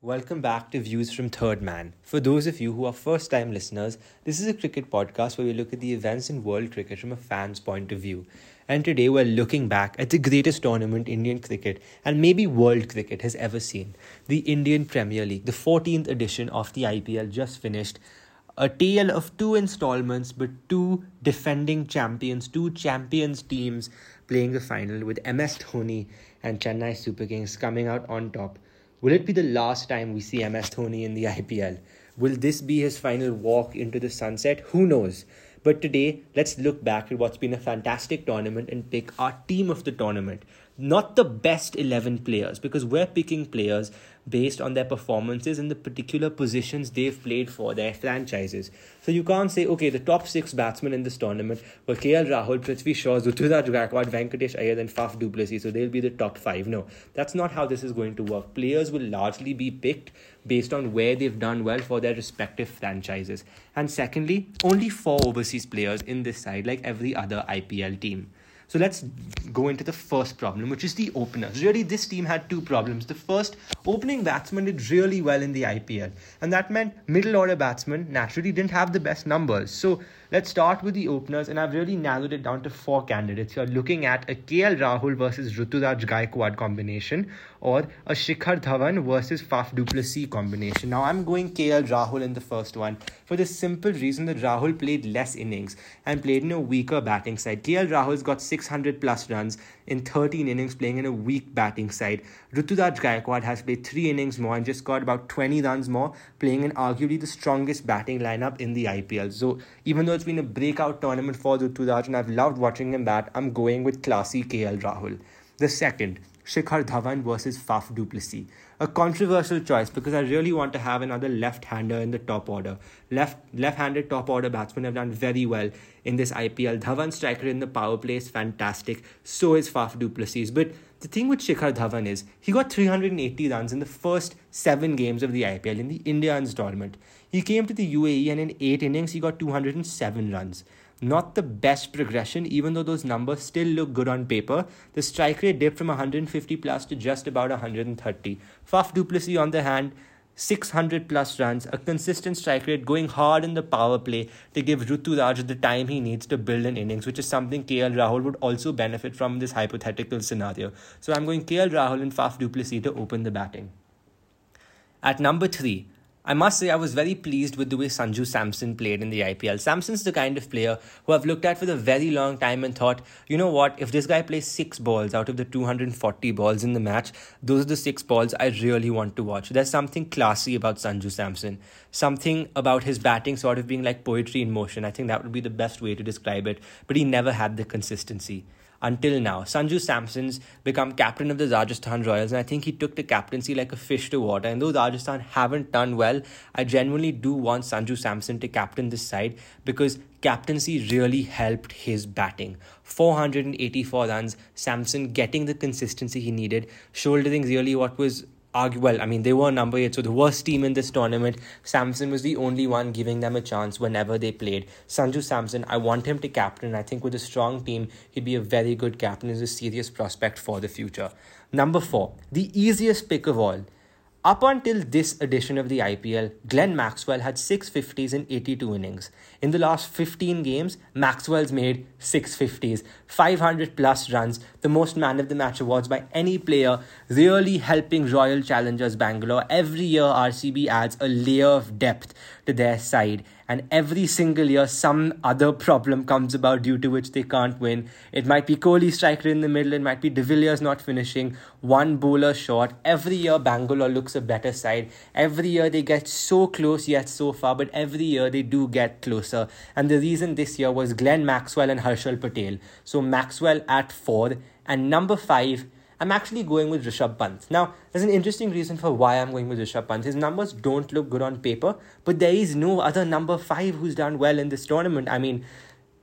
Welcome back to Views from Third Man. For those of you who are first time listeners, this is a cricket podcast where we look at the events in world cricket from a fan's point of view. And today we're looking back at the greatest tournament Indian cricket and maybe world cricket has ever seen the Indian Premier League, the 14th edition of the IPL just finished. A tale of two installments, but two defending champions, two champions teams playing the final with MS Dhoni and Chennai Super Kings coming out on top. Will it be the last time we see MS Dhoni in the IPL? Will this be his final walk into the sunset? Who knows? But today, let's look back at what's been a fantastic tournament and pick our team of the tournament. Not the best 11 players, because we're picking players based on their performances in the particular positions they've played for their franchises. So you can't say, okay, the top six batsmen in this tournament were KL Rahul, Prithvi Shaw, Ruturaj Gaikwad, Venkatesh Iyer, and Faf du Plessis, so they'll be the top five. No, that's not how this is going to work. Players will largely be picked based on where they've done well for their respective franchises. And secondly, only four overseas players in this side, like every other IPL team. So let's go into the first problem, which is the openers. Really, this team had two problems. The first, opening batsmen did really well in the IPL, and that meant middle order batsmen naturally didn't have the best numbers. So let's start with the openers, and I've really narrowed it down to four candidates. You're looking at a KL Rahul versus Ruturaj Gaikwad combination, or a Shikhar Dhawan versus Faf du Plessis combination. Now, I'm going KL Rahul in the first one for the simple reason that Rahul played less innings and played in a weaker batting side. KL Rahul's got 600 plus runs in 13 innings playing in a weak batting side. Ruturaj Gaikwad has played 3 innings more and just got about 20 runs more playing in arguably the strongest batting lineup in the IPL. So even though it's been a breakout tournament for Ruturaj and I've loved watching him bat, I'm going with classy KL Rahul. The second, Shikhar Dhawan versus Faf du Plessis. A controversial choice because I really want to have another left-hander in the top order. Left left-handed top order batsmen have done very well in this IPL. Dhawan striker in the power play is fantastic. So is Faf du Plessis. But the thing with Shikhar Dhawan is he got 380 runs in the first seven games of the IPL in the India installment. He came to the UAE and in eight innings he got 207 runs. Not the best progression, even though those numbers still look good on paper. The strike rate dipped from 150 plus to just about 130. Faf du Plessis, on the hand, 600 plus runs, a consistent strike rate, going hard in the power play to give Ruturaj the time he needs to build an innings, which is something KL Rahul would also benefit from this hypothetical scenario. So I'm going KL Rahul and Faf du Plessis to open the batting. At number three, I must say I was very pleased with the way Sanju Samson played in the IPL. Samson's the kind of player who I've looked at for a very long time and thought, you know what, if this guy plays six balls out of the 240 balls in the match, those are the six balls I really want to watch. There's something classy about Sanju Samson, something about his batting sort of being like poetry in motion. I think that would be the best way to describe it, but he never had the consistency until now. Sanju Samson's become captain of the Rajasthan Royals, and I think he took the captaincy like a fish to water. And though Rajasthan haven't done well, I genuinely do want Sanju Samson to captain this side because captaincy really helped his batting. 484 runs, Samson getting the consistency he needed, shouldering really what was argue well, I mean, they were number eight, so the worst team in this tournament. Samson was the only one giving them a chance whenever they played. Sanju Samson, I want him to captain. I think with a strong team, he'd be a very good captain. He's a serious prospect for the future. Number four, the easiest pick of all up until this edition of the IPL, Glenn Maxwell had 650s in 82 innings. In the last 15 games, Maxwell's made 650s, 500 plus runs, the most man of the match awards by any player, really helping Royal Challengers Bangalore. Every year, RCB adds a layer of depth to their side and every single year some other problem comes about due to which they can't win. It might be Kohli striker in the middle, it might be De Villiers not finishing, one bowler short. Every year Bangalore looks a better side. Every year they get so close yet so far, but every year they do get closer. And the reason this year was Glenn Maxwell and Harshal Patel. So Maxwell at four and number five I'm actually going with Rishabh Pant. Now, there's an interesting reason for why I'm going with Rishabh Pant. His numbers don't look good on paper, but there is no other number five who's done well in this tournament. I mean,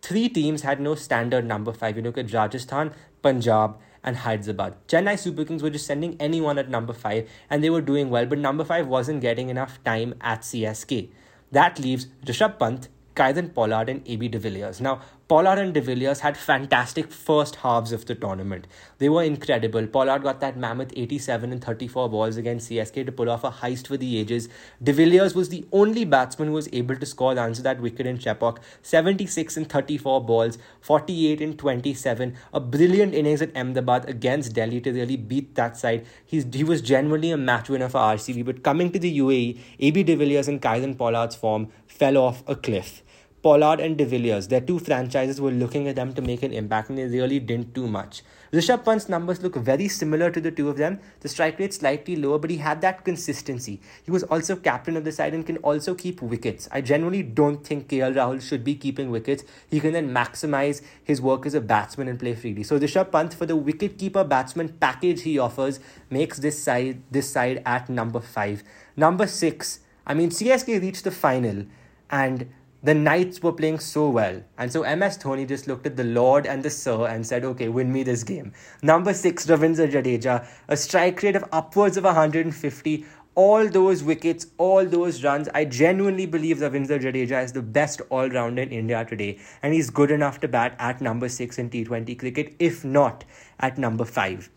three teams had no standard number five. You look at Rajasthan, Punjab, and Hyderabad. Chennai Super Kings were just sending anyone at number five, and they were doing well, but number five wasn't getting enough time at CSK. That leaves Rishabh Pant, Kieron Pollard, and AB de Villiers. Now, Pollard and De Villiers had fantastic first halves of the tournament. They were incredible. Pollard got that mammoth 87 and 34 balls against CSK to pull off a heist for the ages. De Villiers was the only batsman who was able to score the answer that wicket in Chepauk. 76 and 34 balls, 48 and 27. A brilliant innings at Ahmedabad against Delhi to really beat that side. He's, he was genuinely a match winner for RCB, but coming to the UAE, AB de Villiers and Kieron Pollard's form fell off a cliff. Pollard and De Villiers, their two franchises were looking at them to make an impact and they really didn't do much. Rishabh Pant's numbers look very similar to the two of them. The strike rate slightly lower, but he had that consistency. He was also captain of the side and can also keep wickets. I generally don't think KL Rahul should be keeping wickets. He can then maximize his work as a batsman and play freely. So Rishabh Pant, for the wicket-keeper batsman package he offers, makes this side this side at number five. Number six, I mean CSK reached the final and the Knights were playing so well. And so MS Dhoni just looked at the Lord and the Sir and said, okay, win me this game. Number six, Ravindra Jadeja, a strike rate of upwards of 150. All those wickets, all those runs. I genuinely believe Ravindra Jadeja is the best all rounder in India today. And he's good enough to bat at number six in T20 cricket, if not at number five.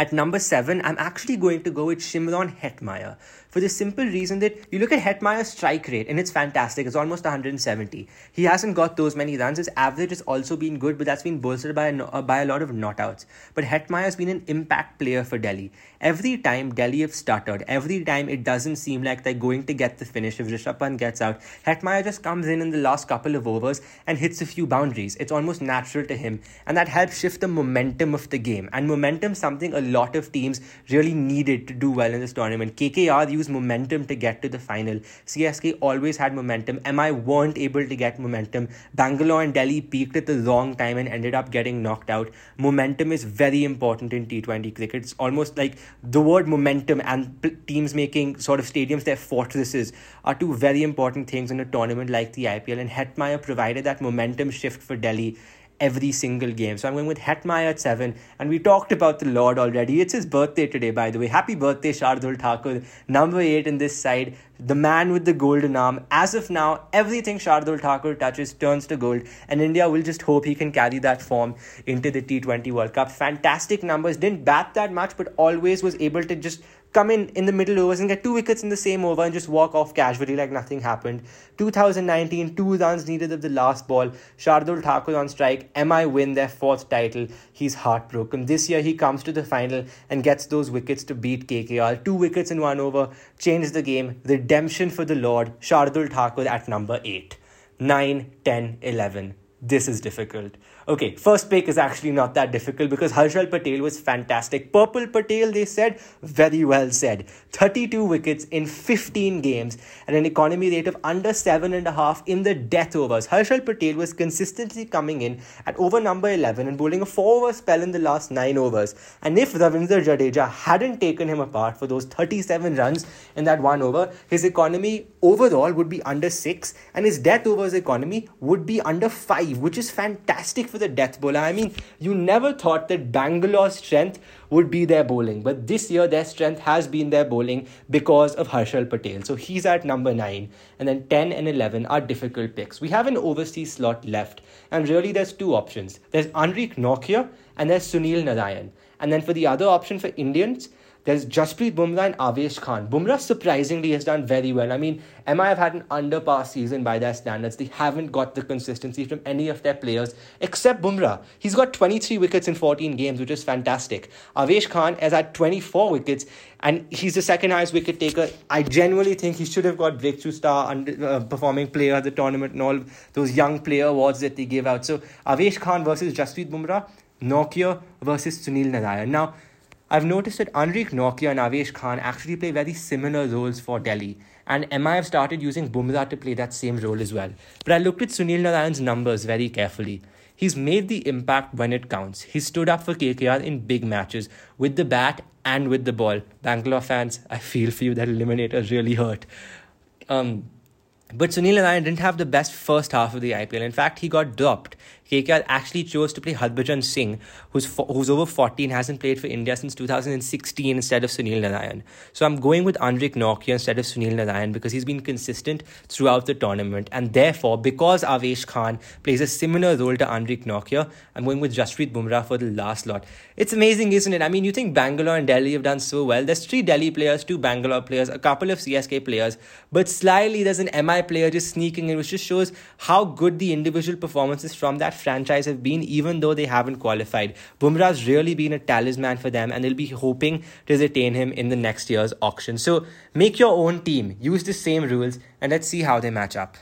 At number seven, I'm actually going to go with Shimron Hetmyer for the simple reason that you look at Hetmyer's strike rate and it's fantastic. It's almost 170. He hasn't got those many runs. His average has also been good, but that's been bolstered by a, by a lot of not outs. But Hetmyer's been an impact player for Delhi. Every time Delhi have stuttered, every time it doesn't seem like they're going to get the finish if Rishabh Pant gets out, Hetmyer just comes in in the last couple of overs and hits a few boundaries. It's almost natural to him, and that helps shift the momentum of the game. And momentum something a lot of teams really needed to do well in this tournament. KKR used momentum to get to the final. CSK always had momentum. MI weren't able to get momentum. Bangalore and Delhi peaked at the wrong time and ended up getting knocked out. Momentum is very important in T20 cricket. It's almost like the word momentum and teams making sort of stadiums their fortresses are two very important things in a tournament like the IPL. And Hetmyer provided that momentum shift for Delhi every single game. So I'm going with Hetmyer at 7. And we talked about the Lord already. It's his birthday today, by the way. Happy birthday, Shardul Thakur. Number 8 in this side. The man with the golden arm. As of now, everything Shardul Thakur touches turns to gold. And India will just hope he can carry that form into the T20 World Cup. Fantastic numbers. Didn't bat that much, but always was able to just come in in the middle overs and get two wickets in the same over and just walk off casually like nothing happened. 2019, two runs needed of the last ball. Shardul Thakur on strike. MI win their fourth title. He's heartbroken. This year he comes to the final and gets those wickets to beat KKR. Two wickets in one over. Change the game. Redemption for the Lord. Shardul Thakur at number 8. 9, 10, 11. This is difficult. Okay, first pick is actually not that difficult because Harshal Patel was fantastic. Purple Patel, they said, very well said. 32 wickets in 15 games and an economy rate of under 7.5 in the death overs. Harshal Patel was consistently coming in at over number 11 and bowling a 4 over spell in the last 9 overs. And if Ravindra Jadeja hadn't taken him apart for those 37 runs in that one over, his economy overall would be under 6 and his death overs economy would be under 5, which is fantastic for the death bowler. I mean, you never thought that Bangalore's strength would be their bowling, but this year their strength has been their bowling because of Harshal Patel. So he's at number 9, and then 10 and 11 are difficult picks. We have an overseas slot left, and really there's two options there's Anrich Nortje and there's Sunil Narine. And then for the other option for Indians, there's Jasprit Bumrah and Avesh Khan. Bumrah surprisingly has done very well. I mean, MI have had an underpass season by their standards. They haven't got the consistency from any of their players except Bumrah. He's got 23 wickets in 14 games, which is fantastic. Avesh Khan has had 24 wickets and he's the second highest wicket taker. I genuinely think he should have got breakthrough star under, uh, performing player at the tournament and all those young player awards that they give out. So Avesh Khan versus Jasprit Bumrah, Nortje versus Sunil Narine. Now, I've noticed that Anrich Nortje and Avesh Khan actually play very similar roles for Delhi, and MI have started using Bumrah to play that same role as well. But I looked at Sunil Narine's numbers very carefully. He's made the impact when it counts. He stood up for KKR in big matches with the bat and with the ball. Bangalore fans, I feel for you that eliminator really hurt. Um, but Sunil Narine didn't have the best first half of the IPL. In fact, he got dropped. KKR actually chose to play Harbhajan Singh, who's who's over 14, hasn't played for India since 2016 instead of Sunil Narine. So I'm going with Anrich Nortje instead of Sunil Narine because he's been consistent throughout the tournament, and therefore because Avesh Khan plays a similar role to Anrich Nortje, I'm going with Jasprit Bumrah for the last lot. It's amazing, isn't it? I mean, you think Bangalore and Delhi have done so well. There's three Delhi players, two Bangalore players, a couple of CSK players, but slyly there's an MI player just sneaking in, which just shows how good the individual performances from that franchise have been, even though they haven't qualified. Bumrah's really been a talisman for them, and they'll be hoping to retain him in the next year's auction. So make your own team, use the same rules, and let's see how they match up.